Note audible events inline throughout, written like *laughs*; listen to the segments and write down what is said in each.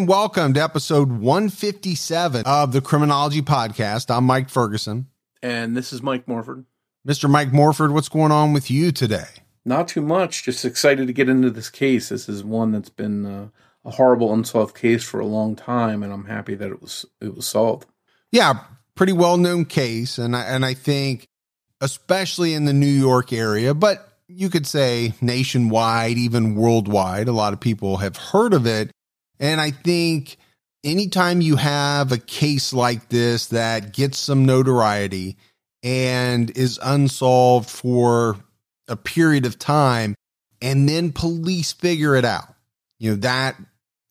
And welcome to episode 157 of the Criminology Podcast. I'm Mike Ferguson. And this is Mike Morford. Mr. Mike Morford, what's going on with you today? Not too much. Just excited to get into this case. This is one that's been uh, a horrible unsolved case for a long time, and I'm happy that it was it was solved. Yeah, pretty well known case, and I, and I think especially in the New York area, but you could say nationwide, even worldwide, a lot of people have heard of it. And I think anytime you have a case like this that gets some notoriety and is unsolved for a period of time, and then police figure it out, you know, that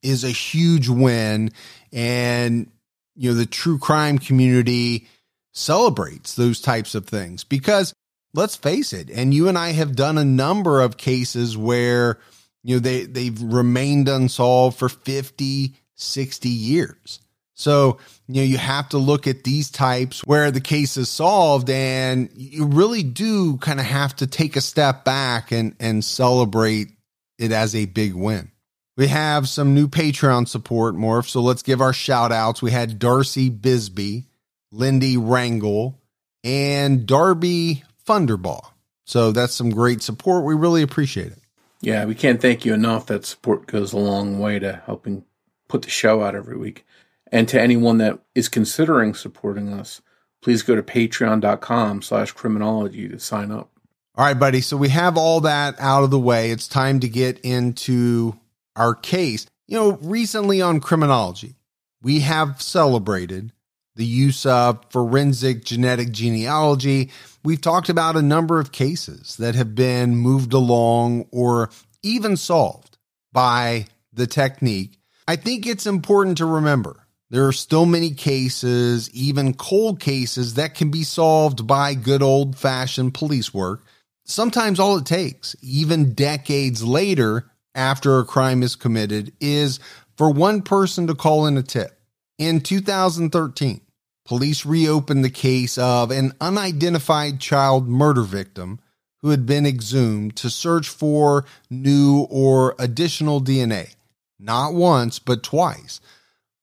is a huge win. And, you know, the true crime community celebrates those types of things because let's face it, and you and I have done a number of cases where you know they they've remained unsolved for 50 60 years. So you know you have to look at these types where the case is solved and you really do kind of have to take a step back and and celebrate it as a big win. We have some new patreon support morph so let's give our shout outs we had darcy bisbee lindy wrangle and darby Thunderball. so that's some great support. We really appreciate it Yeah, we can't thank you enough. That support goes a long way to helping put the show out every week. And to anyone that is considering supporting us, please go to patreon.com slash criminology to sign up. All right, buddy. So we have all that out of the way. It's time to get into our case. You know, recently on criminology, we have celebrated the use of forensic genetic genealogy. We've talked about a number of cases that have been moved along or even solved by the technique. I think it's important to remember there are still many cases, even cold cases, that can be solved by good old fashioned police work. Sometimes all it takes, even decades later after a crime is committed, is for one person to call in a tip. In 2013, police reopened the case of an unidentified child murder victim who had been exhumed to search for new or additional DNA. Not once, but twice.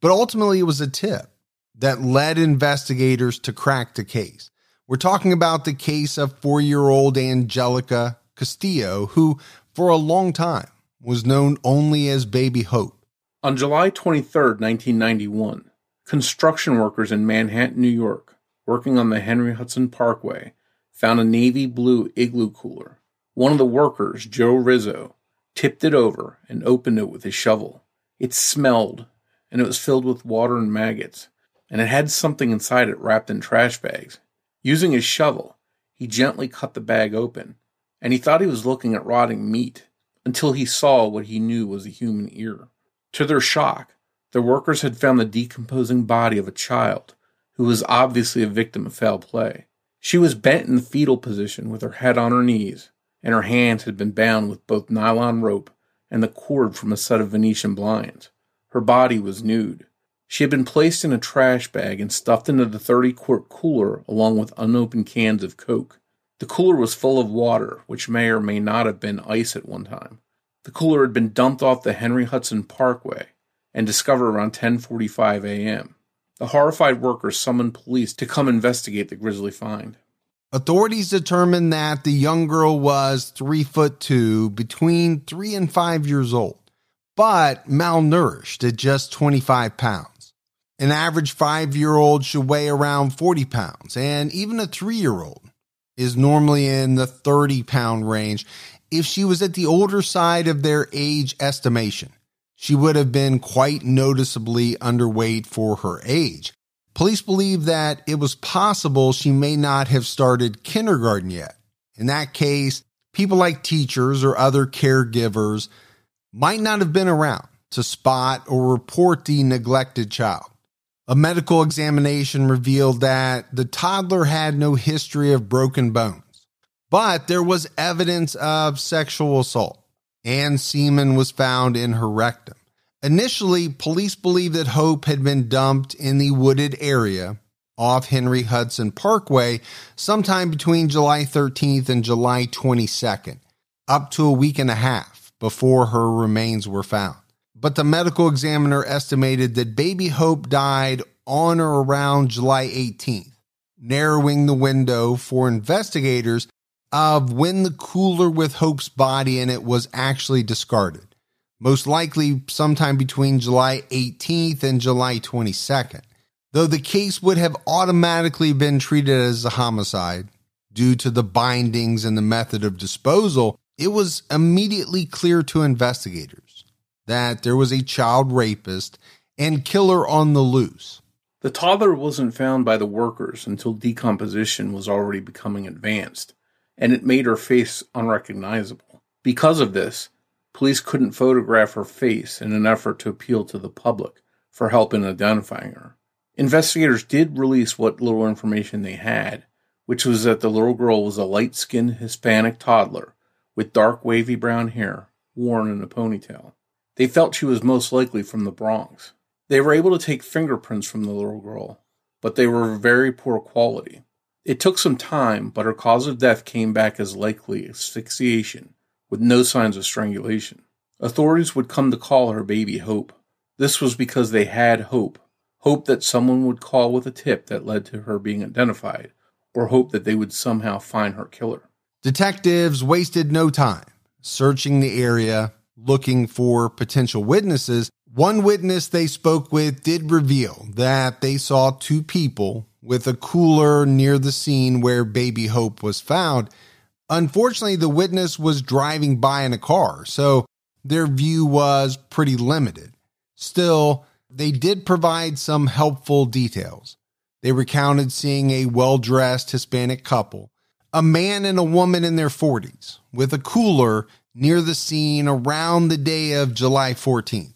But ultimately, it was a tip that led investigators to crack the case. We're talking about the case of four year old Angelica Castillo, who for a long time was known only as Baby Hope. On July 23rd, 1991, construction workers in Manhattan, New York, working on the Henry Hudson Parkway, found a navy blue igloo cooler. One of the workers, Joe Rizzo, tipped it over and opened it with his shovel. It smelled, and it was filled with water and maggots, and it had something inside it wrapped in trash bags. Using his shovel, he gently cut the bag open, and he thought he was looking at rotting meat until he saw what he knew was a human ear. To their shock, the workers had found the decomposing body of a child who was obviously a victim of foul play. She was bent in the fetal position with her head on her knees, and her hands had been bound with both nylon rope and the cord from a set of Venetian blinds. Her body was nude. She had been placed in a trash bag and stuffed into the 30 quart cooler along with unopened cans of Coke. The cooler was full of water, which may or may not have been ice at one time. The cooler had been dumped off the Henry Hudson Parkway and discovered around 10:45 a.m. The horrified workers summoned police to come investigate the grisly find. Authorities determined that the young girl was three foot two, between three and five years old, but malnourished at just 25 pounds. An average five year old should weigh around 40 pounds, and even a three year old is normally in the 30 pound range. If she was at the older side of their age estimation, she would have been quite noticeably underweight for her age. Police believe that it was possible she may not have started kindergarten yet. In that case, people like teachers or other caregivers might not have been around to spot or report the neglected child. A medical examination revealed that the toddler had no history of broken bones, but there was evidence of sexual assault and semen was found in her rectum. Initially, police believed that Hope had been dumped in the wooded area off Henry Hudson Parkway sometime between July 13th and July 22nd, up to a week and a half before her remains were found. But the medical examiner estimated that baby Hope died on or around July 18th, narrowing the window for investigators of when the cooler with Hope's body in it was actually discarded most likely sometime between July 18th and July 22nd. Though the case would have automatically been treated as a homicide due to the bindings and the method of disposal, it was immediately clear to investigators that there was a child rapist and killer on the loose. The toddler wasn't found by the workers until decomposition was already becoming advanced, and it made her face unrecognizable. Because of this, Police couldn't photograph her face in an effort to appeal to the public for help in identifying her. Investigators did release what little information they had, which was that the little girl was a light skinned Hispanic toddler with dark wavy brown hair worn in a ponytail. They felt she was most likely from the Bronx. They were able to take fingerprints from the little girl, but they were very poor quality. It took some time, but her cause of death came back as likely asphyxiation with no signs of strangulation. Authorities would come to call her baby Hope. This was because they had hope hope that someone would call with a tip that led to her being identified, or hope that they would somehow find her killer. Detectives wasted no time searching the area, looking for potential witnesses. One witness they spoke with did reveal that they saw two people with a cooler near the scene where baby Hope was found Unfortunately, the witness was driving by in a car, so their view was pretty limited. Still, they did provide some helpful details. They recounted seeing a well dressed Hispanic couple, a man and a woman in their 40s, with a cooler near the scene around the day of July 14th.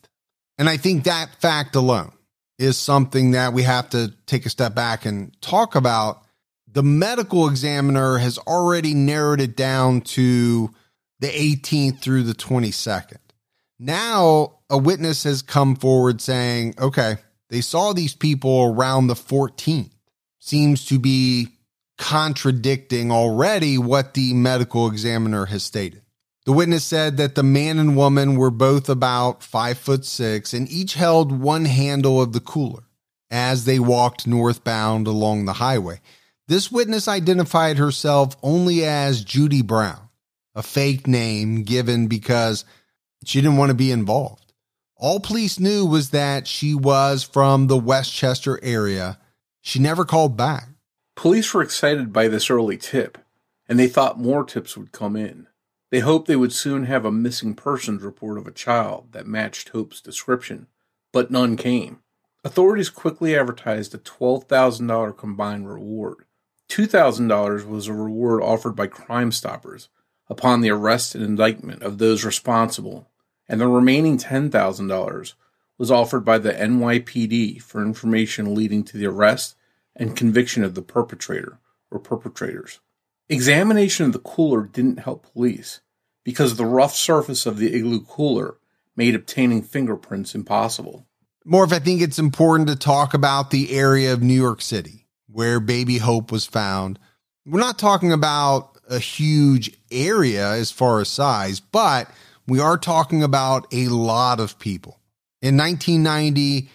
And I think that fact alone is something that we have to take a step back and talk about the medical examiner has already narrowed it down to the 18th through the 22nd. Now, a witness has come forward saying, okay, they saw these people around the 14th. Seems to be contradicting already what the medical examiner has stated. The witness said that the man and woman were both about five foot six and each held one handle of the cooler as they walked northbound along the highway. This witness identified herself only as Judy Brown, a fake name given because she didn't want to be involved. All police knew was that she was from the Westchester area. She never called back. Police were excited by this early tip, and they thought more tips would come in. They hoped they would soon have a missing persons report of a child that matched Hope's description, but none came. Authorities quickly advertised a $12,000 combined reward. $2,000 was a reward offered by Crime Stoppers upon the arrest and indictment of those responsible, and the remaining $10,000 was offered by the NYPD for information leading to the arrest and conviction of the perpetrator or perpetrators. Examination of the cooler didn't help police because the rough surface of the igloo cooler made obtaining fingerprints impossible. Morph, I think it's important to talk about the area of New York City where baby Hope was found. We're not talking about a huge area as far as size, but we are talking about a lot of people. In 1990,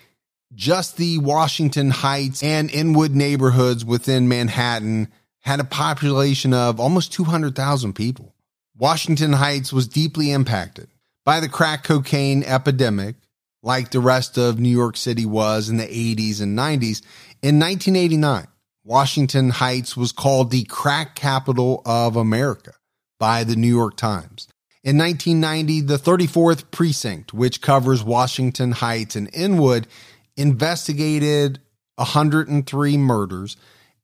just the Washington Heights and Inwood neighborhoods within Manhattan had a population of almost 200,000 people. Washington Heights was deeply impacted by the crack cocaine epidemic, like the rest of New York City was in the 80s and 90s, in 1989, Washington Heights was called the crack capital of America by the New York Times. In 1990, the 34th precinct, which covers Washington Heights and Inwood, investigated 103 murders,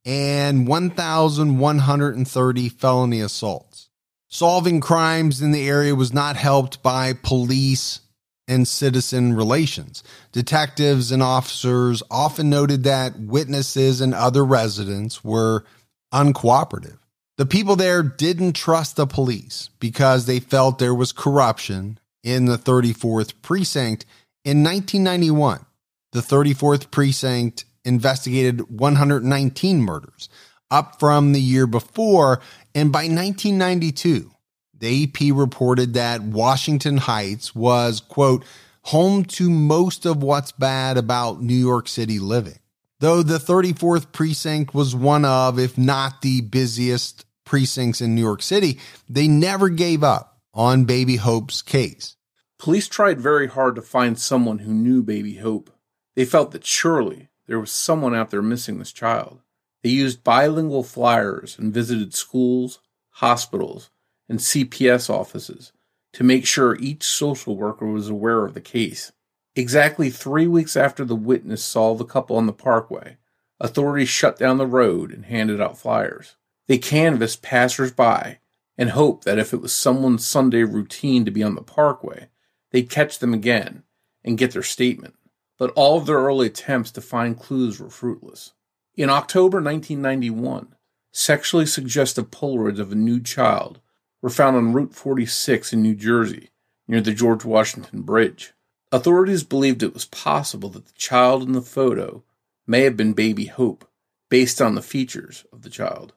and 1,130 felony assaults. Solving crimes in the area was not helped by police and citizen relations. Detectives and officers often noted that witnesses and other residents were uncooperative. The people there didn't trust the police because they felt there was corruption in the 34th precinct. In 1991, the 34th precinct investigated 119 murders, up from the year before. And by 1992, the AP reported that Washington Heights was, quote, home to most of what's bad about New York City living. Though the 34th precinct was one of, if not the busiest precincts in New York City, they never gave up on Baby Hope's case. Police tried very hard to find someone who knew Baby Hope. They felt that surely there was someone out there missing this child. They used bilingual flyers and visited schools, hospitals, and CPS offices to make sure each social worker was aware of the case. Exactly three weeks after the witness saw the couple on the parkway, authorities shut down the road and handed out flyers. They canvassed passersby and hoped that if it was someone's Sunday routine to be on the parkway, they'd catch them again and get their statement but all of their early attempts to find clues were fruitless. In October 1991, sexually suggestive Polaroids of a nude child were found on Route 46 in New Jersey, near the George Washington Bridge. Authorities believed it was possible that the child in the photo may have been baby Hope, based on the features of the child.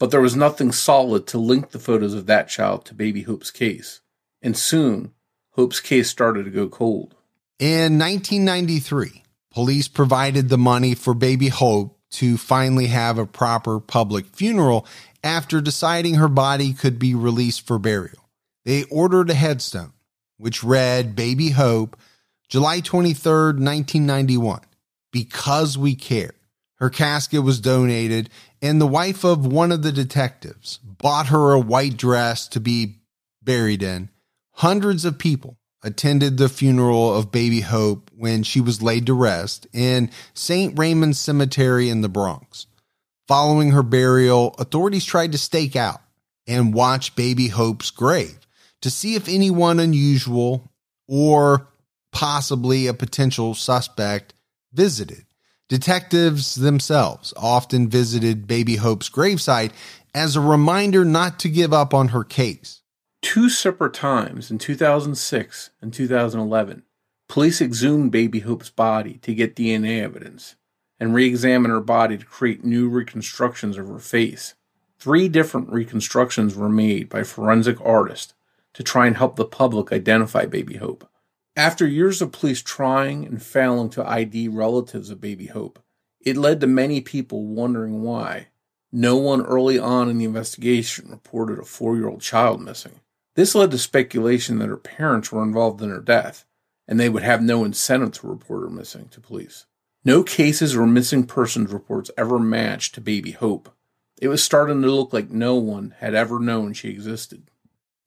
But there was nothing solid to link the photos of that child to baby Hope's case, and soon Hope's case started to go cold. In 1993, police provided the money for baby Hope to finally have a proper public funeral after deciding her body could be released for burial. They ordered a headstone, which read Baby Hope, July 23, 1991, because we care. Her casket was donated, and the wife of one of the detectives bought her a white dress to be buried in. Hundreds of people attended the funeral of baby Hope when she was laid to rest in St. Raymond's Cemetery in the Bronx. Following her burial, authorities tried to stake out and watch baby Hope's grave to see if anyone unusual or possibly a potential suspect visited. Detectives themselves often visited baby Hope's gravesite as a reminder not to give up on her case. Two separate times in 2006 and 2011, police exhumed Baby Hope's body to get DNA evidence and re examine her body to create new reconstructions of her face. Three different reconstructions were made by forensic artists to try and help the public identify Baby Hope. After years of police trying and failing to ID relatives of Baby Hope, it led to many people wondering why no one early on in the investigation reported a four year old child missing. This led to speculation that her parents were involved in her death, and they would have no incentive to report her missing to police. No cases or missing persons reports ever matched to Baby Hope. It was starting to look like no one had ever known she existed.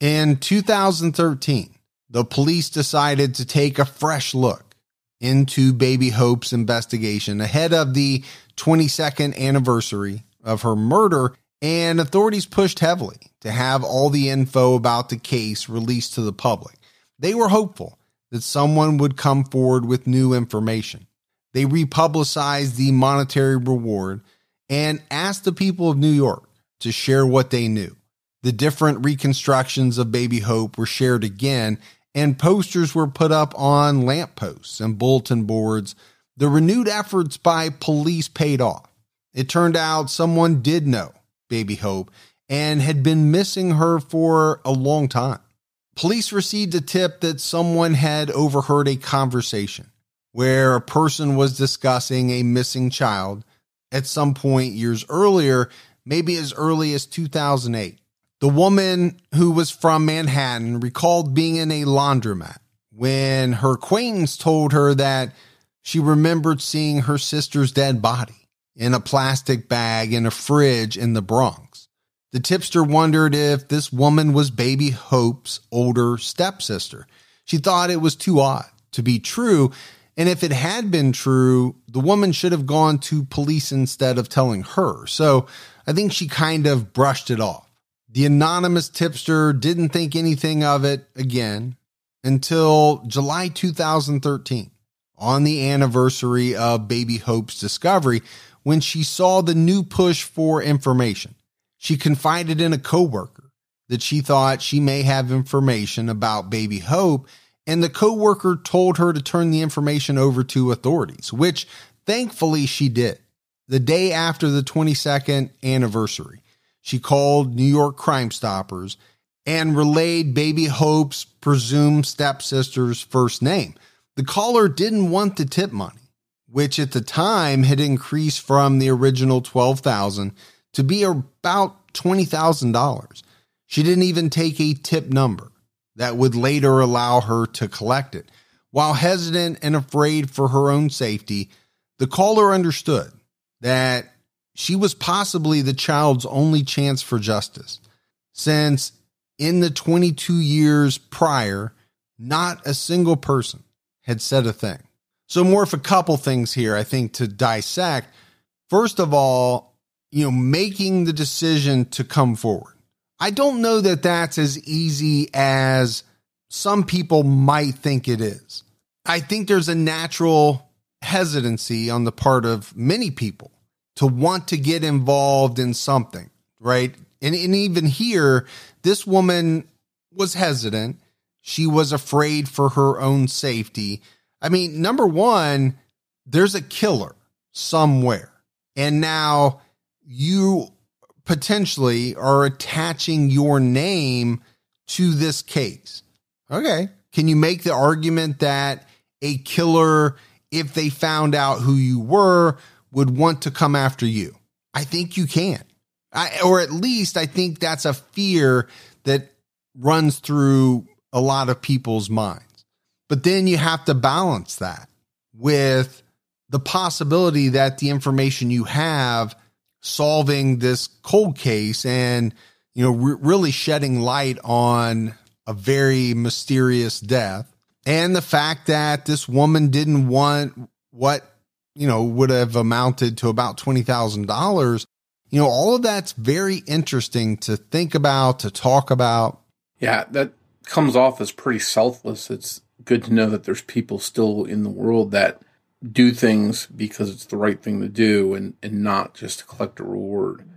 In 2013, the police decided to take a fresh look into Baby Hope's investigation ahead of the 22nd anniversary of her murder and authorities pushed heavily to have all the info about the case released to the public. They were hopeful that someone would come forward with new information. They republicized the monetary reward and asked the people of New York to share what they knew. The different reconstructions of Baby Hope were shared again, and posters were put up on lampposts and bulletin boards. The renewed efforts by police paid off. It turned out someone did know Baby Hope and had been missing her for a long time. Police received a tip that someone had overheard a conversation where a person was discussing a missing child at some point years earlier, maybe as early as 2008. The woman who was from Manhattan recalled being in a laundromat when her acquaintance told her that she remembered seeing her sister's dead body in a plastic bag in a fridge in the Bronx. The tipster wondered if this woman was baby Hope's older stepsister. She thought it was too odd to be true, And if it had been true, the woman should have gone to police instead of telling her. So I think she kind of brushed it off. The anonymous tipster didn't think anything of it again until July 2013, on the anniversary of Baby Hope's discovery, when she saw the new push for information. She confided in a coworker that she thought she may have information about Baby Hope, and the coworker told her to turn the information over to authorities, which thankfully she did. The day after the 22nd anniversary, she called New York Crime Stoppers and relayed Baby Hope's presumed stepsister's first name. The caller didn't want the tip money, which at the time had increased from the original 12,000 to be about $20,000. She didn't even take a tip number that would later allow her to collect it. While hesitant and afraid for her own safety, the caller understood that she was possibly the child's only chance for justice, since in the 22 years prior, not a single person had said a thing. So, more of a couple things here, I think, to dissect. First of all, you know, making the decision to come forward. I don't know that that's as easy as some people might think it is. I think there's a natural hesitancy on the part of many people to want to get involved in something, right? And, and even here, this woman was hesitant. She was afraid for her own safety. I mean, number one, there's a killer somewhere. And now you potentially are attaching your name to this case. Okay. Can you make the argument that a killer, if they found out who you were, would want to come after you? I think you can. I, or at least I think that's a fear that runs through a lot of people's minds. But then you have to balance that with the possibility that the information you have solving this cold case and you know re- really shedding light on a very mysterious death and the fact that this woman didn't want what you know would have amounted to about $20,000 you know, all of that's very interesting to think about, to talk about. Yeah, that comes off as pretty selfless. It's good to know that there's people still in the world that do things because it's the right thing to do and, and not just to collect a reward.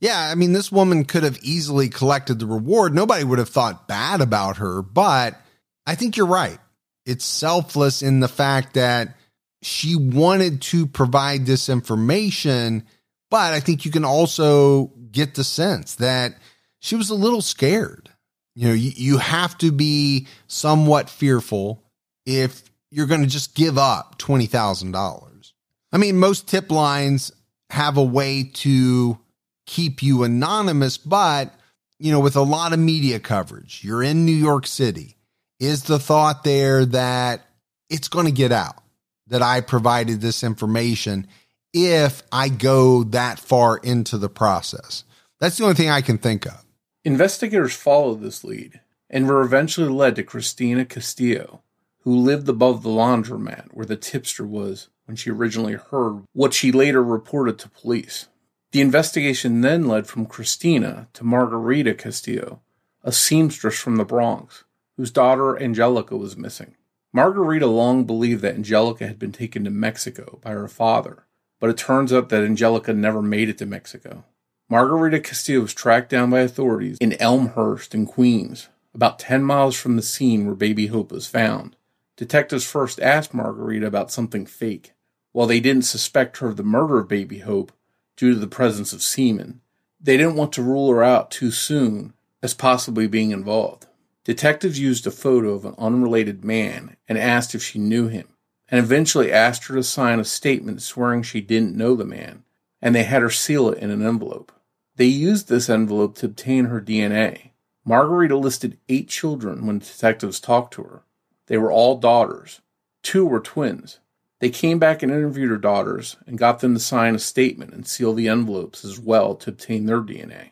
Yeah, I mean, this woman could have easily collected the reward. Nobody would have thought bad about her, but I think you're right. It's selfless in the fact that she wanted to provide this information but I think you can also get the sense that she was a little scared. You know, you, you have to be somewhat fearful if you're going to just give up $20,000. I mean, most tip lines have a way to keep you anonymous, but, you know, with a lot of media coverage, you're in New York City. Is the thought there that it's going to get out that I provided this information if I go that far into the process. That's the only thing I can think of. Investigators followed this lead and were eventually led to Christina Castillo, who lived above the laundromat where the tipster was when she originally heard what she later reported to police. The investigation then led from Christina to Margarita Castillo, a seamstress from the Bronx, whose daughter Angelica was missing. Margarita long believed that Angelica had been taken to Mexico by her father but it turns out that Angelica never made it to Mexico. Margarita Castillo was tracked down by authorities in Elmhurst in Queens, about 10 miles from the scene where Baby Hope was found. Detectives first asked Margarita about something fake. While they didn't suspect her of the murder of Baby Hope due to the presence of semen, they didn't want to rule her out too soon as possibly being involved. Detectives used a photo of an unrelated man and asked if she knew him and eventually asked her to sign a statement swearing she didn't know the man, and they had her seal it in an envelope. They used this envelope to obtain her DNA. Margarita listed eight children when detectives talked to her. They were all daughters. Two were twins. They came back and interviewed her daughters and got them to sign a statement and seal the envelopes as well to obtain their DNA.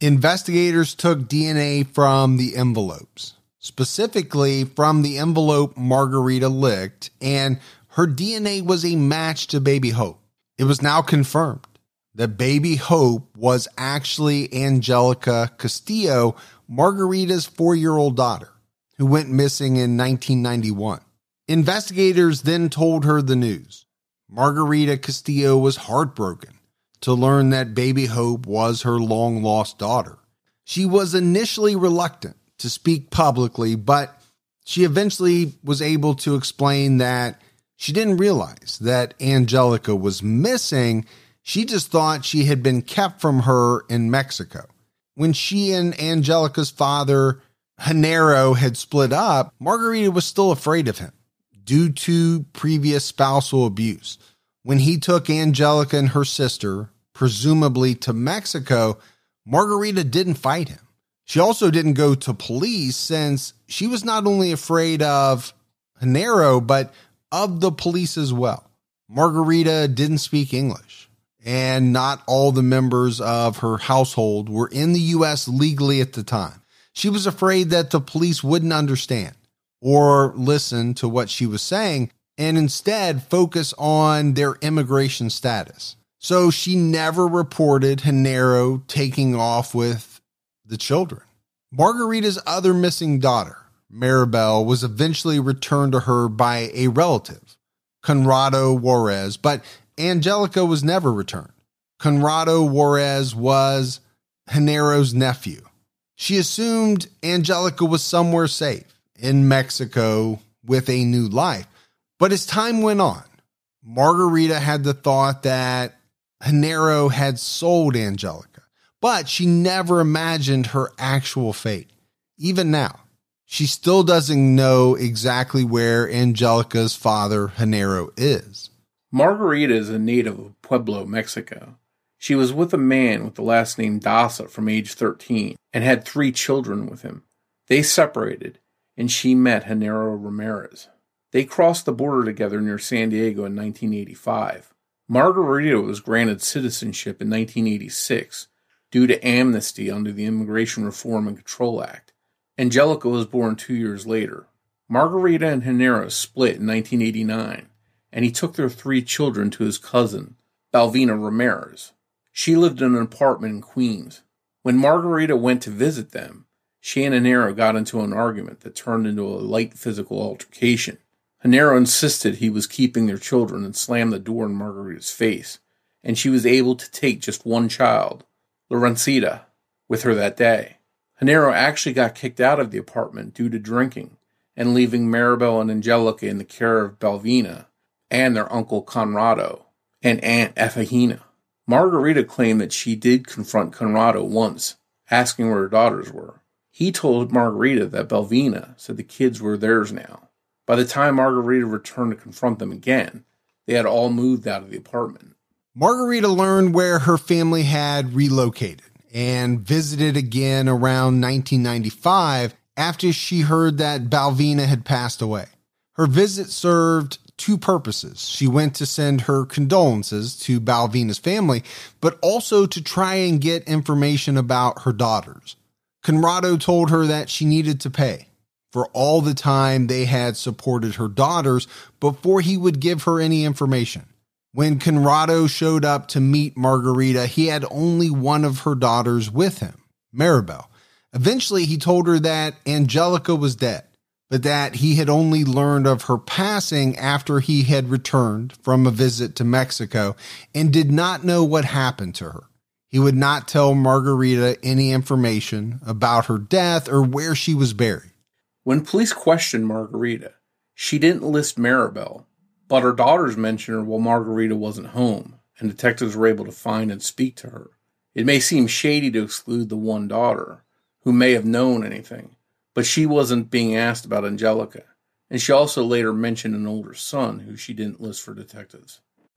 Investigators took DNA from the envelopes specifically from the envelope Margarita licked and her DNA was a match to Baby Hope. It was now confirmed that Baby Hope was actually Angelica Castillo, Margarita's four year old daughter, who went missing in 1991. Investigators then told her the news. Margarita Castillo was heartbroken to learn that Baby Hope was her long lost daughter. She was initially reluctant to speak publicly, but she eventually was able to explain that she didn't realize that Angelica was missing. She just thought she had been kept from her in Mexico. When she and Angelica's father, Genaro, had split up, Margarita was still afraid of him due to previous spousal abuse. When he took Angelica and her sister, presumably to Mexico, Margarita didn't fight him. She also didn't go to police since she was not only afraid of Genaro, but of the police as well. Margarita didn't speak English, and not all the members of her household were in the U.S. legally at the time. She was afraid that the police wouldn't understand or listen to what she was saying and instead focus on their immigration status. So she never reported Genaro taking off with the children. Margarita's other missing daughter, Maribel, was eventually returned to her by a relative, Conrado Juarez, but Angelica was never returned. Conrado Juarez was Genaro's nephew. She assumed Angelica was somewhere safe in Mexico with a new life. But as time went on, Margarita had the thought that Genaro had sold Angelica, but she never imagined her actual fate. Even now, she still doesn't know exactly where Angelica's father, Genaro, is. Margarita is a native of Puebla, Mexico. She was with a man with the last name Daza from age 13 and had three children with him. They separated, and she met Genaro Ramirez. They crossed the border together near San Diego in 1985. Margarita was granted citizenship in 1986 due to amnesty under the Immigration Reform and Control Act. Angelica was born two years later. Margarita and Genaro split in 1989, and he took their three children to his cousin, Balvina Ramirez. She lived in an apartment in Queens. When Margarita went to visit them, she and Genaro got into an argument that turned into a light physical altercation. Genaro insisted he was keeping their children and slammed the door in Margarita's face, and she was able to take just one child, Lorencita, with her that day. Genaro actually got kicked out of the apartment due to drinking and leaving Maribel and Angelica in the care of Balvina and their uncle Conrado and Aunt Efigenia. Margarita claimed that she did confront Conrado once, asking where her daughters were. He told Margarita that Balvina said the kids were theirs now. By the time Margarita returned to confront them again, they had all moved out of the apartment. Margarita learned where her family had relocated and visited again around 1995 after she heard that Balvina had passed away. Her visit served two purposes. She went to send her condolences to Balvina's family, but also to try and get information about her daughters. Conrado told her that she needed to pay for all the time they had supported her daughters before he would give her any information. When Conrado showed up to meet Margarita, he had only one of her daughters with him, Maribel. Eventually, he told her that Angelica was dead, but that he had only learned of her passing after he had returned from a visit to Mexico and did not know what happened to her. He would not tell Margarita any information about her death or where she was buried. When police questioned Margarita, she didn't list Maribel, but her daughters mentioned her while Margarita wasn't home, and detectives were able to find and speak to her. It may seem shady to exclude the one daughter, who may have known anything, but she wasn't being asked about Angelica, and she also later mentioned an older son who she didn't list for detectives.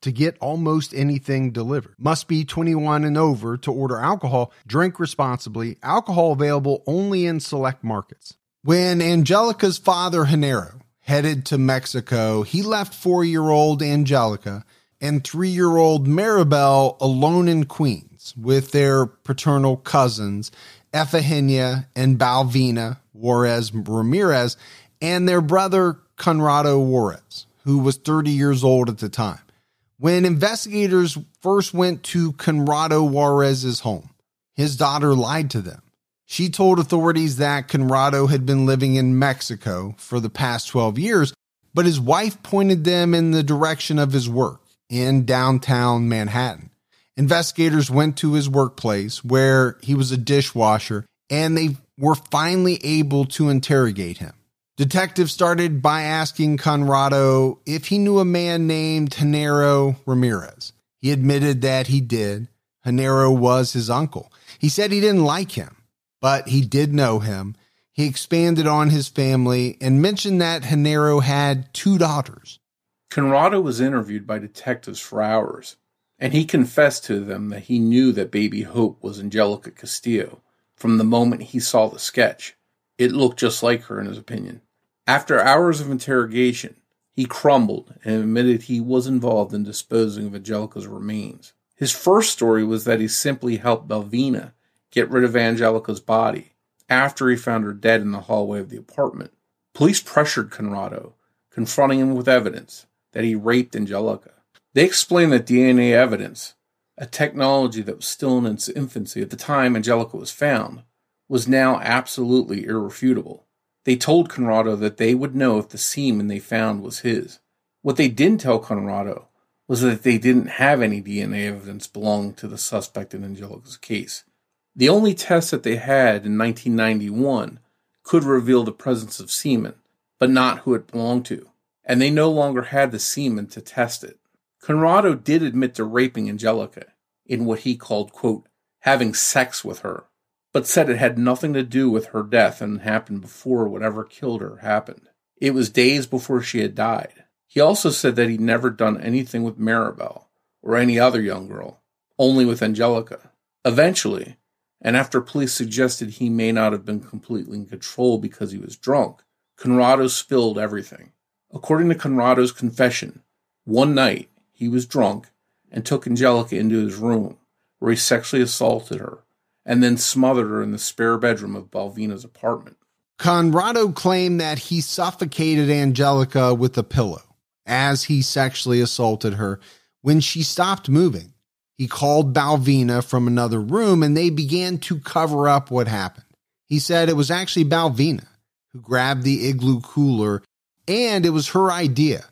to get almost anything delivered. Must be 21 and over to order alcohol. Drink responsibly. Alcohol available only in select markets. When Angelica's father, Genaro, headed to Mexico, he left four year old Angelica and three year old Maribel alone in Queens with their paternal cousins, Efigenia and Balvina Juarez Ramirez, and their brother, Conrado Juarez, who was 30 years old at the time. When investigators first went to Conrado Juarez's home, his daughter lied to them. She told authorities that Conrado had been living in Mexico for the past 12 years, but his wife pointed them in the direction of his work in downtown Manhattan. Investigators went to his workplace where he was a dishwasher and they were finally able to interrogate him. Detectives started by asking Conrado if he knew a man named Genaro Ramirez. He admitted that he did. Genaro was his uncle. He said he didn't like him, but he did know him. He expanded on his family and mentioned that Genaro had two daughters. Conrado was interviewed by detectives for hours, and he confessed to them that he knew that baby Hope was Angelica Castillo from the moment he saw the sketch. It looked just like her, in his opinion. After hours of interrogation, he crumbled and admitted he was involved in disposing of Angelica's remains. His first story was that he simply helped Balvina get rid of Angelica's body after he found her dead in the hallway of the apartment. Police pressured Conrado, confronting him with evidence that he raped Angelica. They explained that DNA evidence, a technology that was still in its infancy at the time Angelica was found, was now absolutely irrefutable. They told Conrado that they would know if the semen they found was his. What they didn't tell Conrado was that they didn't have any DNA evidence belonging to the suspect in Angelica's case. The only test that they had in 1991 could reveal the presence of semen, but not who it belonged to, and they no longer had the semen to test it. Conrado did admit to raping Angelica in what he called, quote, having sex with her but said it had nothing to do with her death and happened before whatever killed her happened. It was days before she had died. He also said that he'd never done anything with Maribel or any other young girl, only with Angelica. Eventually, and after police suggested he may not have been completely in control because he was drunk, Conrado spilled everything. According to Conrado's confession, one night he was drunk and took Angelica into his room, where he sexually assaulted her and then smothered her in the spare bedroom of Balvina's apartment. Conrado claimed that he suffocated Angelica with a pillow as he sexually assaulted her. When she stopped moving, he called Balvina from another room and they began to cover up what happened. He said it was actually Balvina who grabbed the igloo cooler and it was her idea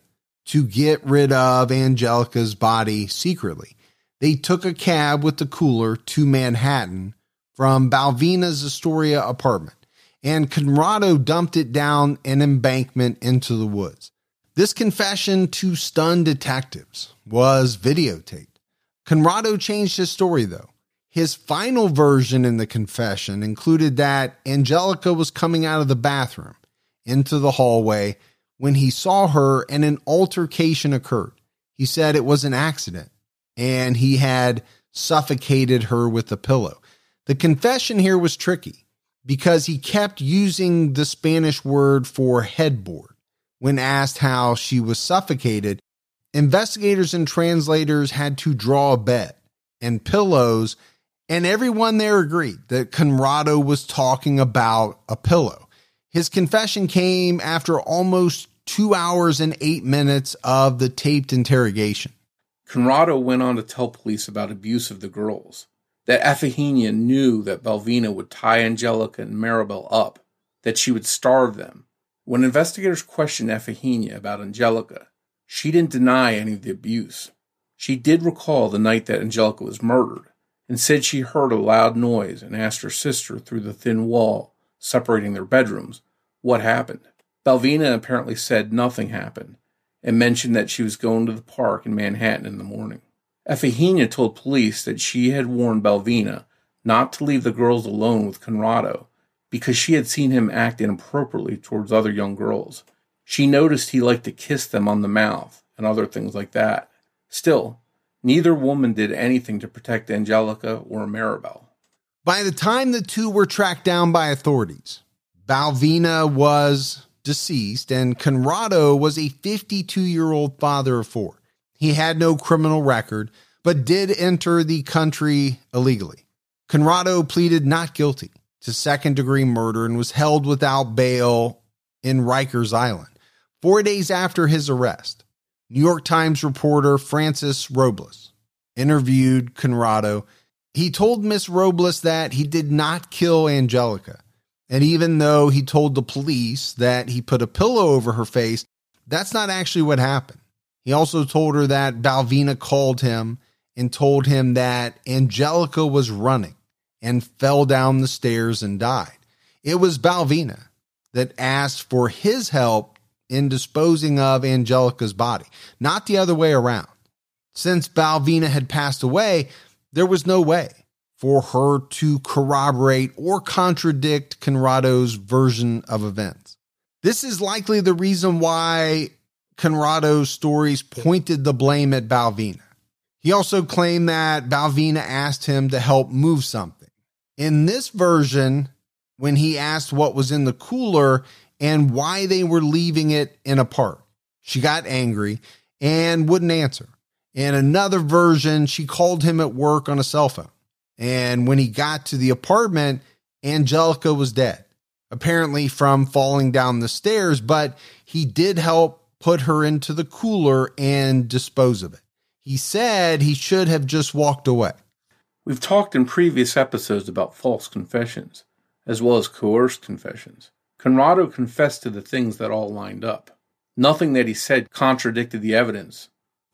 to get rid of Angelica's body secretly. They took a cab with the cooler to Manhattan from Balvina's Astoria apartment, and Conrado dumped it down an embankment into the woods. This confession to stunned detectives was videotaped. Conrado changed his story, though. His final version in the confession included that Angelica was coming out of the bathroom into the hallway when he saw her and an altercation occurred. He said it was an accident and he had suffocated her with a pillow. The confession here was tricky because he kept using the Spanish word for headboard when asked how she was suffocated. Investigators and translators had to draw a bed and pillows, and everyone there agreed that Conrado was talking about a pillow. His confession came after almost two hours and eight minutes of the taped interrogation. Conrado went on to tell police about abuse of the girls that Efigenia knew that Balvina would tie Angelica and Maribel up, that she would starve them, When investigators questioned Efigenia about Angelica, she didn't deny any of the abuse. She did recall the night that Angelica was murdered and said she heard a loud noise and asked her sister through the thin wall separating their bedrooms what happened. Balvina apparently said nothing happened and mentioned that she was going to the park in Manhattan in the morning. Efigenia told police that she had warned Balvina not to leave the girls alone with Conrado because she had seen him act inappropriately towards other young girls. She noticed he liked to kiss them on the mouth and other things like that. Still, neither woman did anything to protect Angelica or Maribel. By the time the two were tracked down by authorities, Balvina was deceased and Conrado was a 52 year old father of four. He had no criminal record, but did enter the country illegally. Conrado pleaded not guilty to second degree murder and was held without bail in Rikers Island. Four days after his arrest, New York Times reporter Frances Robles interviewed Conrado. He told Miss Robles that he did not kill Angelica. And even though he told the police that he put a pillow over her face, that's not actually what happened. He also told her that Balvina called him and told him that Angelica was running and fell down the stairs and died. It was Balvina that asked for his help in disposing of Angelica's body, not the other way around. Since Balvina had passed away, there was no way for her to corroborate or contradict Conrado's version of events. This is likely the reason why Conrado's stories pointed the blame at Balvina. He also claimed that Balvina asked him to help move something. In this version, when he asked what was in the cooler and why they were leaving it in a park, she got angry and wouldn't answer. In another version, she called him at work on a cell phone. And when he got to the apartment, Angelica was dead, apparently from falling down the stairs, but he did help put her into the cooler and dispose of it. He said he should have just walked away. We've talked in previous episodes about false confessions, as well as coerced confessions. Conrado confessed to the things that all lined up. Nothing that he said contradicted the evidence,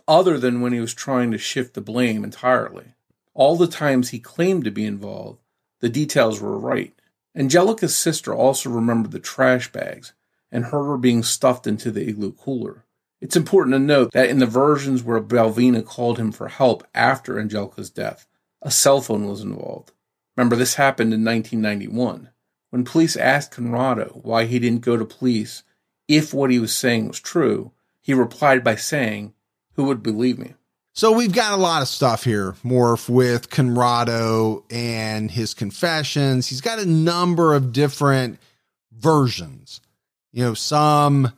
other than when he was trying to shift the blame entirely. All the times he claimed to be involved, the details were right. Angelica's sister also remembered the trash bags and heard her being stuffed into the igloo cooler. It's important to note that in the versions where Balvina called him for help after Angelica's death, a cell phone was involved. Remember, this happened in 1991. When police asked Conrado why he didn't go to police if what he was saying was true, he replied by saying, Who would believe me? So we've got a lot of stuff here, Morph, with Conrado and his confessions. He's got a number of different versions. You know, some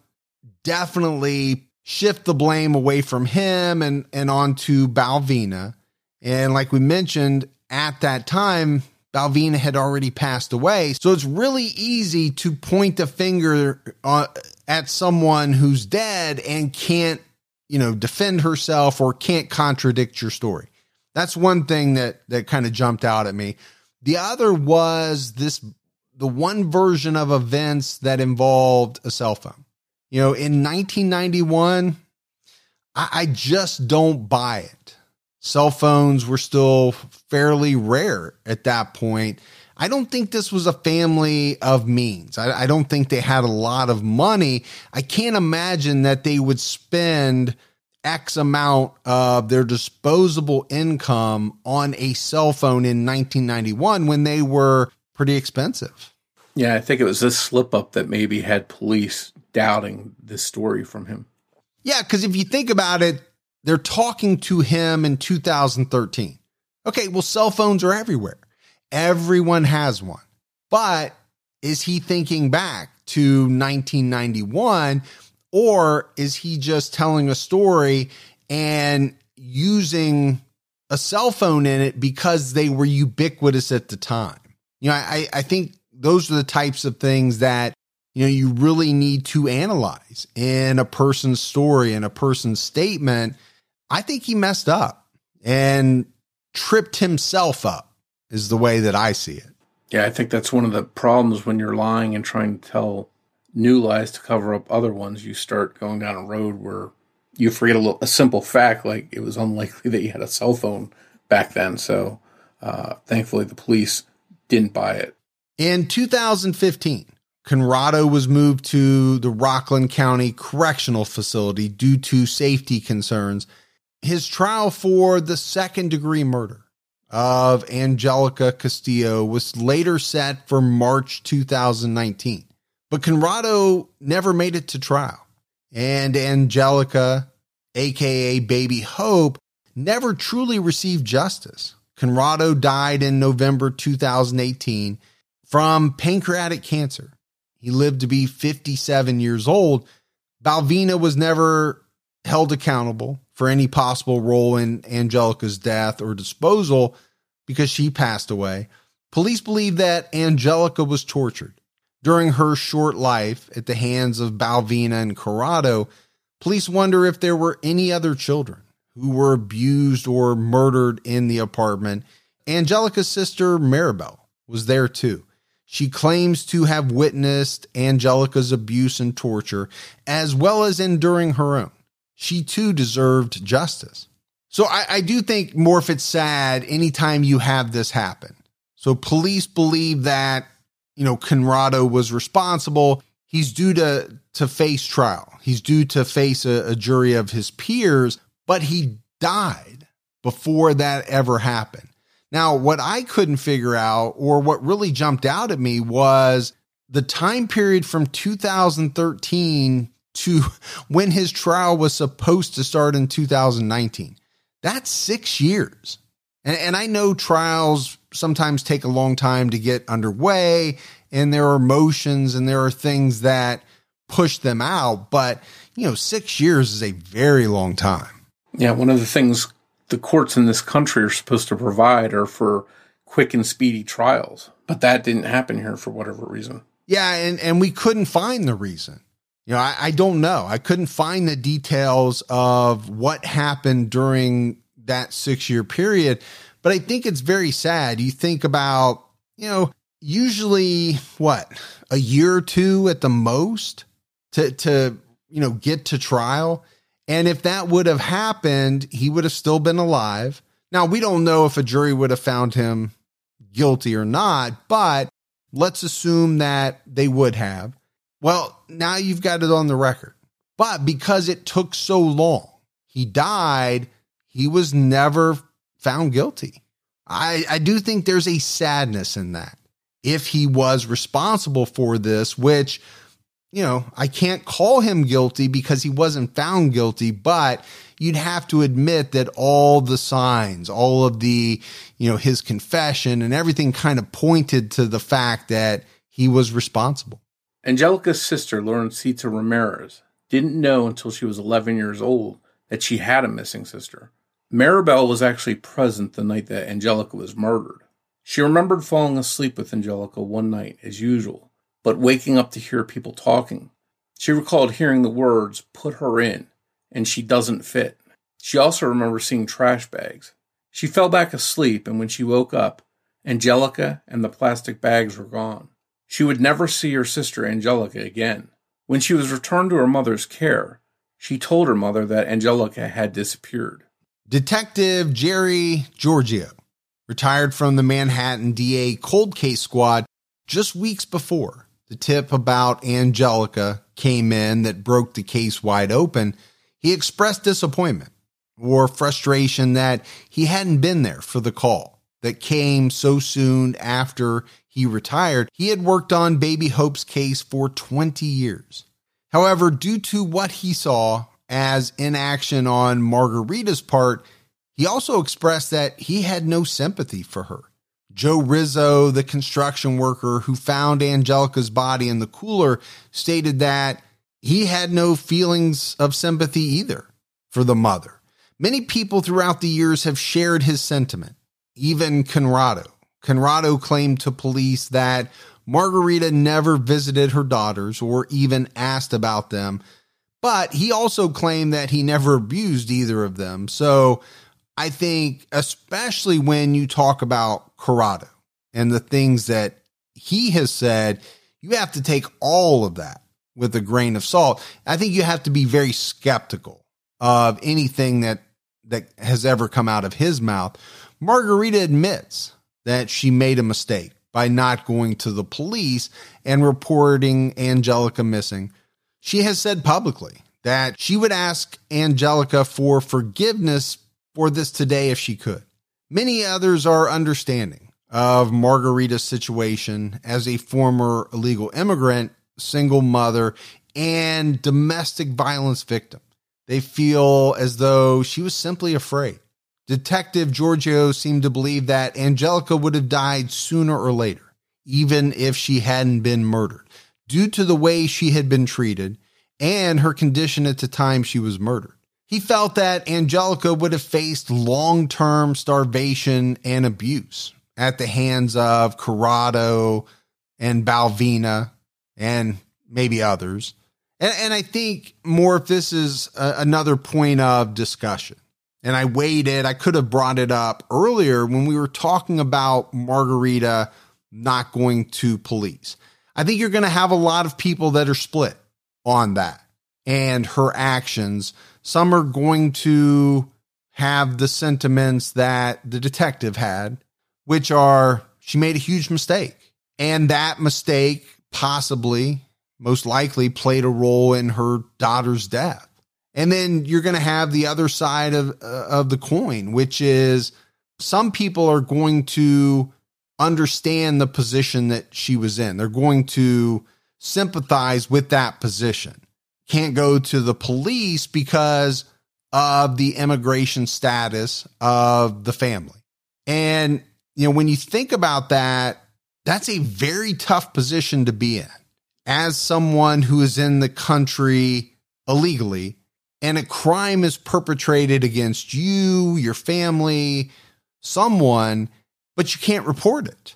definitely shift the blame away from him and, and onto Balvina. And like we mentioned, at that time, Balvina had already passed away. So it's really easy to point a finger uh, at someone who's dead and can't, you know, defend herself or can't contradict your story. That's one thing that that kind of jumped out at me. The other was this the one version of events that involved a cell phone. You know, in 1991, I, I just don't buy it cell phones were still fairly rare at that point. I don't think this was a family of means. I, I, don't think they had a lot of money. I can't imagine that they would spend X amount of their disposable income on a cell phone in 1991 when they were pretty expensive. Yeah, I think it was this slip up that maybe had police doubting this story from him. Yeah, because if you think about it, they're talking to him in 2013. Okay, well, cell phones are everywhere. Everyone has one. But is he thinking back to 1991 or is he just telling a story and using a cell phone in it because they were ubiquitous at the time? You know, I, I think those are the types of things that you know you really need to analyze in a person's story and a person's statement I think he messed up and tripped himself up, is the way that I see it. Yeah, I think that's one of the problems when you're lying and trying to tell new lies to cover up other ones, you start going down a road where you forget a, little, a simple fact, like it was unlikely that you had a cell phone back then. So, uh, thankfully, the police didn't buy it. In 2015, Conrado was moved to the Rockland County Correctional Facility due to safety concerns. His trial for the second degree murder of Angelica Castillo was later set for March 2019. But Conrado never made it to trial. And Angelica, aka Baby Hope, never truly received justice. Conrado died in November 2018 from pancreatic cancer. He lived to be 57 years old. Balvina was never held accountable for any possible role in Angelica's death or disposal because she passed away. Police believe that Angelica was tortured during her short life at the hands of Balvina and Conrado. Police wonder if there were any other children who were abused or murdered in the apartment. Angelica's sister, Maribel, was there too. She claims to have witnessed Angelica's abuse and torture, as well as enduring her own. She too deserved justice. So I, I do think, Morph, it's sad anytime you have this happen. So police believe that, you know, Conrado was responsible. He's due to, to face trial. He's due to face a, a jury of his peers, but he died before that ever happened. Now, what I couldn't figure out, or what really jumped out at me, was the time period from 2013 to *laughs* when his trial was supposed to start in 2019. That's six years. And, and I know trials sometimes take a long time to get underway, and there are motions and there are things that push them out. But, you know, six years is a very long time. Yeah, one of the things the courts in this country are supposed to provide are for quick and speedy trials. But that didn't happen here for whatever reason. Yeah, and, and we couldn't find the reason. You know, I, I don't know. I couldn't find the details of what happened during that six year period. But I think it's very sad. You think about, you know, usually what, a year or two at the most to to, you know, get to trial. And if that would have happened, he would have still been alive. Now, we don't know if a jury would have found him guilty or not, but let's assume that they would have. Well, now you've got it on the record. But because it took so long, he died, he was never found guilty. I, I do think there's a sadness in that. If he was responsible for this, which you know, I can't call him guilty because he wasn't found guilty, but you'd have to admit that all the signs, all of the, you know, his confession and everything kind of pointed to the fact that he was responsible. Angelica's sister, Laurencita Ramirez, didn't know until she was 11 years old that she had a missing sister. Maribel was actually present the night that Angelica was murdered. She remembered falling asleep with Angelica one night as usual but waking up to hear people talking. She recalled hearing the words, put her in, and she doesn't fit. She also remembers seeing trash bags. She fell back asleep, and when she woke up, Angelica and the plastic bags were gone. She would never see her sister Angelica again. When she was returned to her mother's care, she told her mother that Angelica had disappeared. Detective Jerry Giorgio retired from the Manhattan DA cold case squad just weeks before the tip about Angelica came in that broke the case wide open, he expressed disappointment or frustration that he hadn't been there for the call that came so soon after he retired. He had worked on Baby Hope's case for 20 years. However, due to what he saw as inaction on Margarita's part, he also expressed that he had no sympathy for her. Joe Rizzo, the construction worker who found Angelica's body in the cooler, stated that he had no feelings of sympathy either for the mother. Many people throughout the years have shared his sentiment, even Conrado. Conrado claimed to police that Margarita never visited her daughters or even asked about them, but he also claimed that he never abused either of them. So I think, especially when you talk about Conrado and the things that he has said, you have to take all of that with a grain of salt. I think you have to be very skeptical of anything that that has ever come out of his mouth. Margarita admits that she made a mistake by not going to the police and reporting Angelica missing. She has said publicly that she would ask Angelica for forgiveness for this today if she could. Many others are understanding of Margarita's situation as a former illegal immigrant, single mother, and domestic violence victim. They feel as though she was simply afraid. Detective Giorgio seemed to believe that Angelica would have died sooner or later, even if she hadn't been murdered, due to the way she had been treated and her condition at the time she was murdered. He felt that Angelica would have faced long term starvation and abuse at the hands of Conrado and Balvina and maybe others. And, and I think Morph this is a, another point of discussion. And I waited, I could have brought it up earlier when we were talking about Margarita not going to police. I think you're going to have a lot of people that are split on that and her actions. Some are going to have the sentiments that the detective had, which are she made a huge mistake. And that mistake possibly, most likely, played a role in her daughter's death. And then you're going to have the other side of, uh, of the coin, which is some people are going to understand the position that she was in. They're going to sympathize with that position. Can't go to the police because of the immigration status of the family. And, you know, when you think about that, that's a very tough position to be in as someone who is in the country illegally and a crime is perpetrated against you, your family, someone, but you can't report it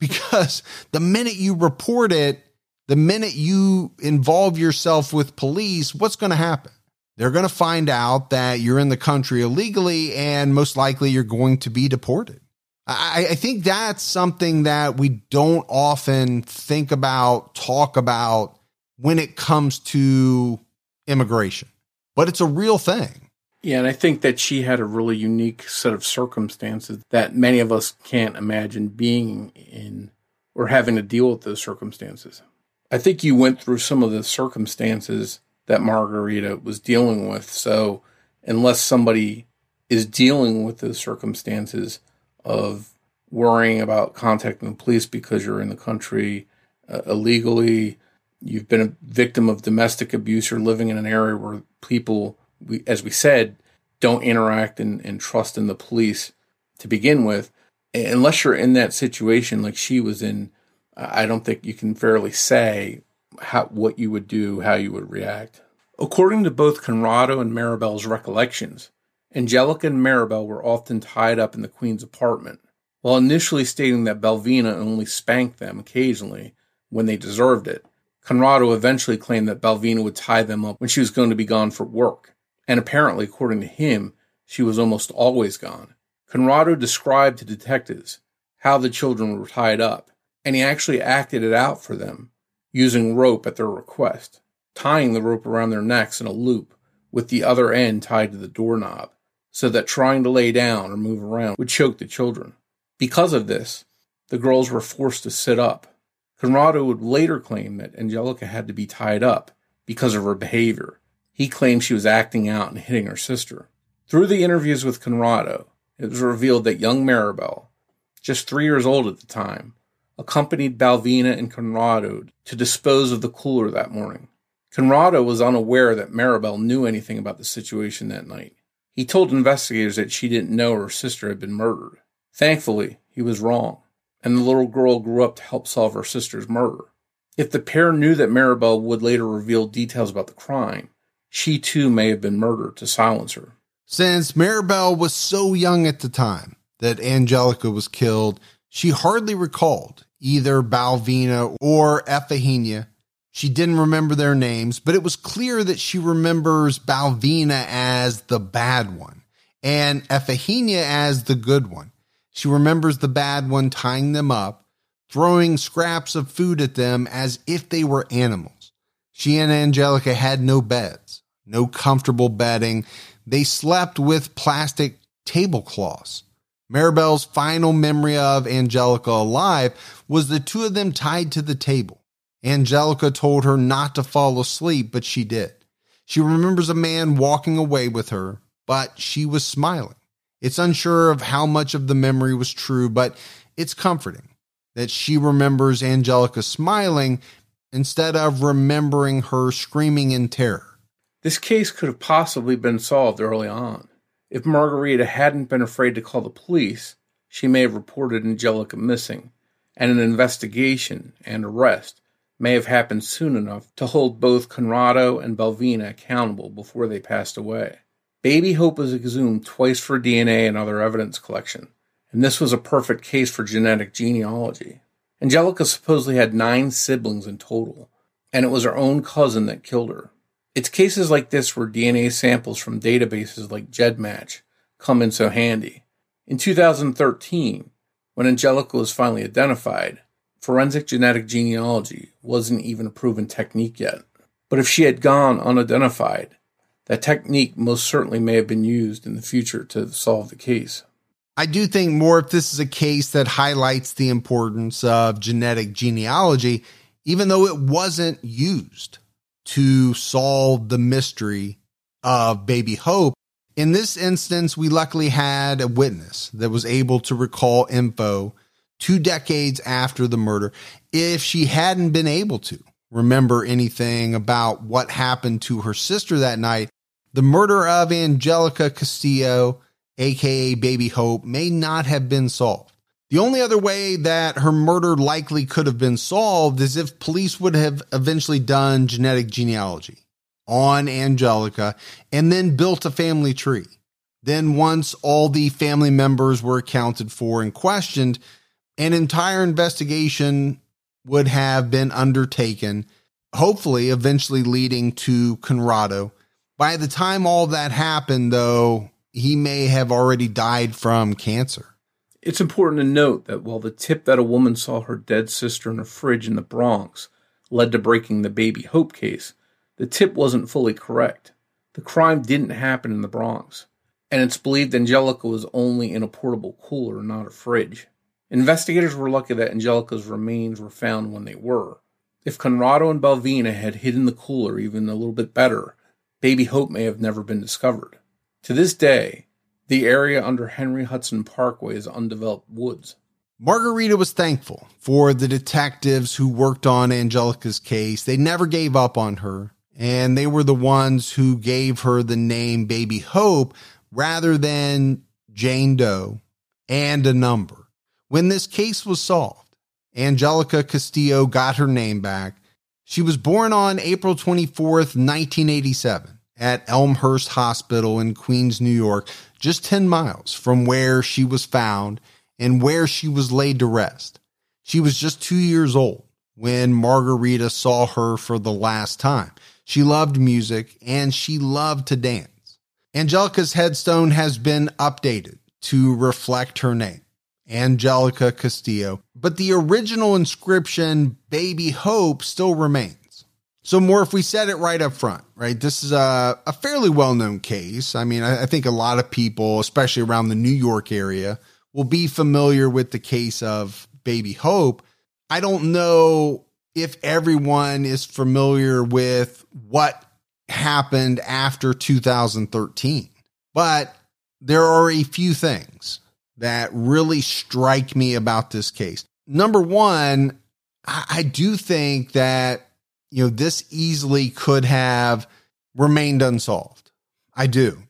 because the minute you report it, the minute you involve yourself with police, what's going to happen? They're going to find out that you're in the country illegally and most likely you're going to be deported. I, I think that's something that we don't often think about, talk about when it comes to immigration, but it's a real thing. Yeah, and I think that she had a really unique set of circumstances that many of us can't imagine being in or having to deal with those circumstances. I think you went through some of the circumstances that Margarita was dealing with. So, unless somebody is dealing with the circumstances of worrying about contacting the police because you're in the country uh, illegally, you've been a victim of domestic abuse, you're living in an area where people, we, as we said, don't interact and, and trust in the police to begin with. Unless you're in that situation like she was in, I don't think you can fairly say how what you would do, how you would react. According to both Conrado and Maribel's recollections, Angelica and Maribel were often tied up in the Queen's apartment. While initially stating that Balvina only spanked them occasionally when they deserved it, Conrado eventually claimed that Balvina would tie them up when she was going to be gone for work, and apparently, according to him, she was almost always gone. Conrado described to detectives how the children were tied up, and he actually acted it out for them, using rope at their request, tying the rope around their necks in a loop with the other end tied to the doorknob, so that trying to lay down or move around would choke the children. Because of this, the girls were forced to sit up. Conrado would later claim that Angelica had to be tied up because of her behavior. He claimed she was acting out and hitting her sister. Through the interviews with Conrado, it was revealed that young Maribel, just three years old at the time, accompanied Balvina and Conrado to dispose of the cooler that morning. Conrado was unaware that Maribel knew anything about the situation that night. He told investigators that she didn't know her sister had been murdered. Thankfully, he was wrong, and the little girl grew up to help solve her sister's murder. If the pair knew that Maribel would later reveal details about the crime, she too may have been murdered to silence her. Since Maribel was so young at the time that Angelica was killed, she hardly recalled either Balvina or Efigenia. She didn't remember their names, but it was clear that she remembers Balvina as the bad one and Efigenia as the good one. She remembers the bad one tying them up, throwing scraps of food at them as if they were animals. She and Angelica had no beds, no comfortable bedding. They slept with plastic tablecloths. Maribel's final memory of Angelica alive was the two of them tied to the table. Angelica told her not to fall asleep, but she did. She remembers a man walking away with her, but she was smiling. It's unsure of how much of the memory was true, but it's comforting that she remembers Angelica smiling instead of remembering her screaming in terror. This case could have possibly been solved early on. If Margarita hadn't been afraid to call the police, she may have reported Angelica missing, and an investigation and arrest may have happened soon enough to hold both Conrado and Balvina accountable before they passed away. Baby Hope was exhumed twice for DNA and other evidence collection, and this was a perfect case for genetic genealogy. Angelica supposedly had nine siblings in total, and it was her own cousin that killed her. It's cases like this where DNA samples from databases like GEDmatch come in so handy. In 2013, when Angelica was finally identified, forensic genetic genealogy wasn't even a proven technique yet. But if she had gone unidentified, that technique most certainly may have been used in the future to solve the case. I do think Morph this is a case that highlights the importance of genetic genealogy, even though it wasn't used to solve the mystery of baby Hope. In this instance, we luckily had a witness that was able to recall info two decades after the murder. If she hadn't been able to remember anything about what happened to her sister that night, the murder of Angelica Castillo, aka Baby Hope, may not have been solved. The only other way that her murder likely could have been solved is if police would have eventually done genetic genealogy on Angelica and then built a family tree. Then, once all the family members were accounted for and questioned, an entire investigation would have been undertaken, hopefully, eventually leading to Conrado. By the time all that happened, though, he may have already died from cancer. It's important to note that while the tip that a woman saw her dead sister in a fridge in the Bronx led to breaking the Baby Hope case, the tip wasn't fully correct. The crime didn't happen in the Bronx, and it's believed Angelica was only in a portable cooler, not a fridge. Investigators were lucky that Angelica's remains were found when they were. If Conrado and Balvina had hidden the cooler even a little bit better, Baby Hope may have never been discovered. To this day, the area under Henry Hudson Parkway is undeveloped woods. Margarita was thankful for the detectives who worked on Angelica's case. They never gave up on her, and they were the ones who gave her the name Baby Hope rather than Jane Doe and a number. When this case was solved, Angelica Castillo got her name back. She was born on April 24th, 1987 at Elmhurst Hospital in Queens, New York, just 10 miles from where she was found and where she was laid to rest. She was just two years old when Margarita saw her for the last time. She loved music and she loved to dance. Angelica's headstone has been updated to reflect her name, Angelica Castillo, but the original inscription, Baby Hope, still remains. So, Morph we said it right up front, right? This is a, a fairly well known case. I mean, I, I think a lot of people, especially around the New York area, will be familiar with the case of Baby Hope. I don't know if everyone is familiar with what happened after 2013, but there are a few things that really strike me about this case. Number one, I do think that you know, this easily could have remained unsolved. I do.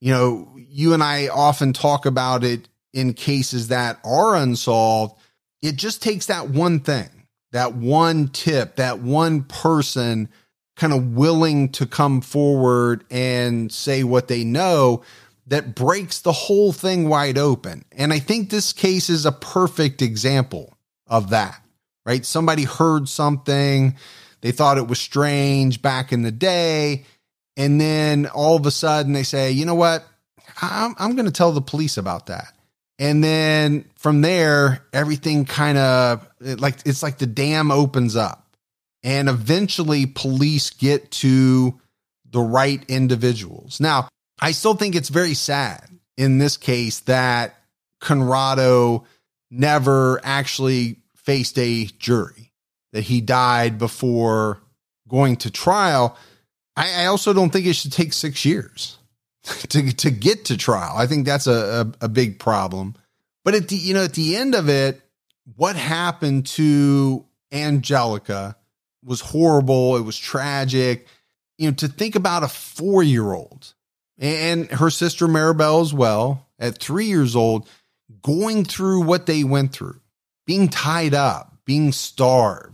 You know, you and I often talk about it in cases that are unsolved. It just takes that one thing, that one tip, that one person kind of willing to come forward and say what they know that breaks the whole thing wide open. And I think this case is a perfect example of that, right? Somebody heard something they thought it was strange back in the day. And then all of a sudden they say, you know what? I'm, I'm going to tell the police about that. And then from there, everything kind of like it's like the dam opens up and eventually police get to the right individuals. Now, I still think it's very sad in this case that Conrado never actually faced a jury, that he died before going to trial. I, I also don't think it should take six years *laughs* to, to get to trial. I think that's a, a, a big problem. But at the, you know, at the end of it, what happened to Angelica was horrible. It was tragic. You know, to think about a four year old and her sister Maribel as well at three years old going through what they went through, being tied up, being starved,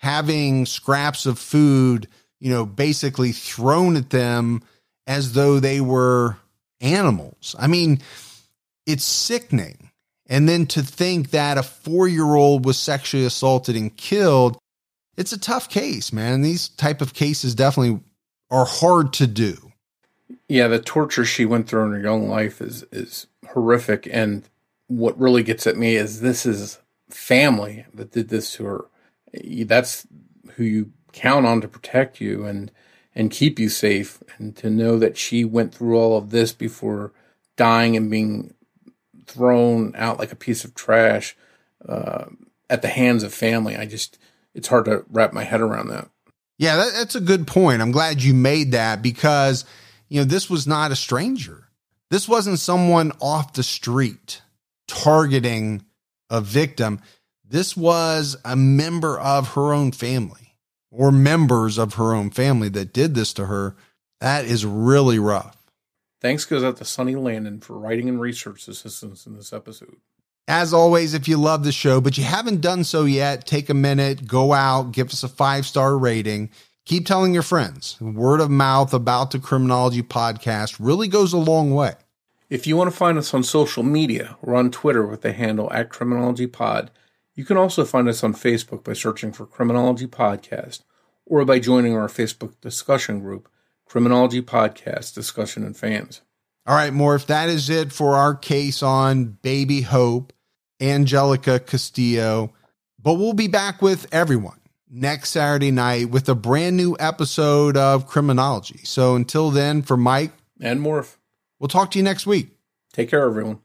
having scraps of food, you know, basically thrown at them as though they were animals. I mean, it's sickening. And then to think that a four year old was sexually assaulted and killed, it's a tough case, man. These type of cases definitely are hard to do. Yeah, the torture she went through in her young life is is horrific. And what really gets at me is this is family that did this to her. That's who you count on to protect you and and keep you safe. And to know that she went through all of this before dying and being thrown out like a piece of trash uh, at the hands of family, I just it's hard to wrap my head around that. Yeah, that, that's a good point. I'm glad you made that because you know this was not a stranger. This wasn't someone off the street targeting a victim. This was a member of her own family or members of her own family that did this to her. That is really rough. Thanks goes out to Sonny Landon for writing and research assistance in this episode. As always, if you love the show, but you haven't done so yet, take a minute, go out, give us a five star rating. Keep telling your friends. Word of mouth about the Criminology podcast really goes a long way. If you want to find us on social media, we're on Twitter with the handle at Criminology Pod. You can also find us on Facebook by searching for Criminology Podcast or by joining our Facebook discussion group, Criminology Podcast Discussion and Fans. All right, Morph, that is it for our case on Baby Hope, Angelica Castillo. But we'll be back with everyone next Saturday night with a brand new episode of Criminology. So until then, for Mike and Morph. We'll talk to you next week. Take care, everyone.